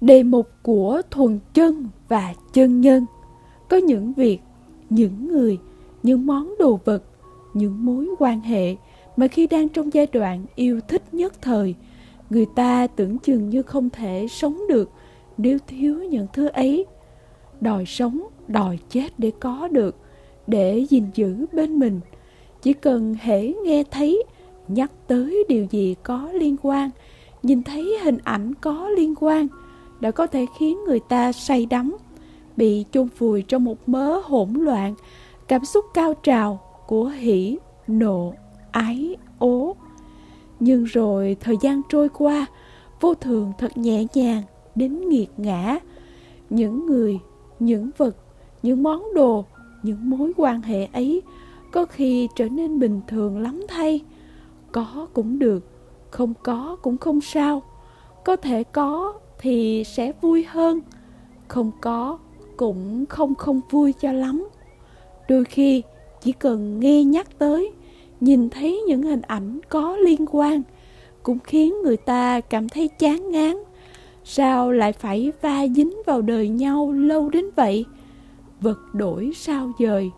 đề mục của thuần chân và chân nhân. Có những việc, những người, những món đồ vật, những mối quan hệ mà khi đang trong giai đoạn yêu thích nhất thời, người ta tưởng chừng như không thể sống được nếu thiếu những thứ ấy. Đòi sống, đòi chết để có được, để gìn giữ bên mình. Chỉ cần hễ nghe thấy, nhắc tới điều gì có liên quan, nhìn thấy hình ảnh có liên quan đã có thể khiến người ta say đắm, bị chôn vùi trong một mớ hỗn loạn, cảm xúc cao trào của hỉ nộ, ái ố. Nhưng rồi thời gian trôi qua, vô thường thật nhẹ nhàng đến nghiệt ngã. Những người, những vật, những món đồ, những mối quan hệ ấy có khi trở nên bình thường lắm thay. Có cũng được, không có cũng không sao. Có thể có thì sẽ vui hơn. Không có cũng không không vui cho lắm. Đôi khi chỉ cần nghe nhắc tới, nhìn thấy những hình ảnh có liên quan, cũng khiến người ta cảm thấy chán ngán. Sao lại phải va dính vào đời nhau lâu đến vậy? Vật đổi sao dời,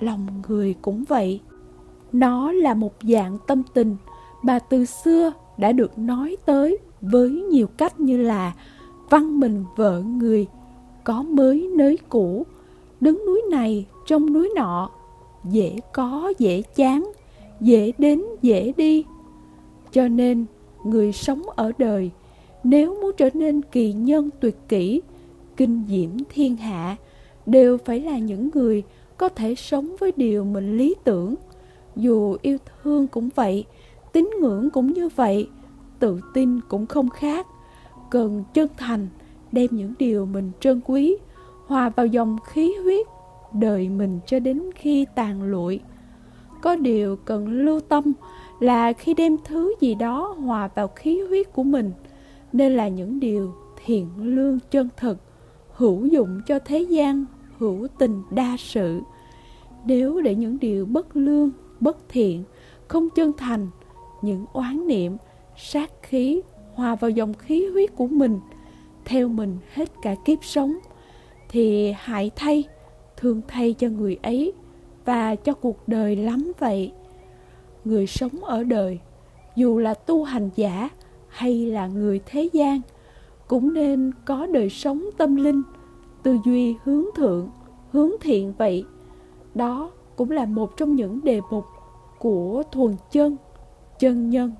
lòng người cũng vậy. Nó là một dạng tâm tình mà từ xưa đã được nói tới với nhiều cách như là văn mình vợ người, có mới nới cũ, đứng núi này trong núi nọ, dễ có dễ chán, dễ đến dễ đi. Cho nên, người sống ở đời, nếu muốn trở nên kỳ nhân tuyệt kỹ, kinh diễm thiên hạ, đều phải là những người có thể sống với điều mình lý tưởng. Dù yêu thương cũng vậy, tín ngưỡng cũng như vậy tự tin cũng không khác. Cần chân thành, đem những điều mình trân quý, hòa vào dòng khí huyết đời mình cho đến khi tàn lụi. Có điều cần lưu tâm là khi đem thứ gì đó hòa vào khí huyết của mình, nên là những điều thiện lương chân thực, hữu dụng cho thế gian, hữu tình đa sự. Nếu để những điều bất lương, bất thiện, không chân thành, những oán niệm sát khí, hòa vào dòng khí huyết của mình, theo mình hết cả kiếp sống, thì hại thay, thương thay cho người ấy và cho cuộc đời lắm vậy. Người sống ở đời, dù là tu hành giả hay là người thế gian, cũng nên có đời sống tâm linh, tư duy hướng thượng, hướng thiện vậy. Đó cũng là một trong những đề mục của thuần chân chân nhân.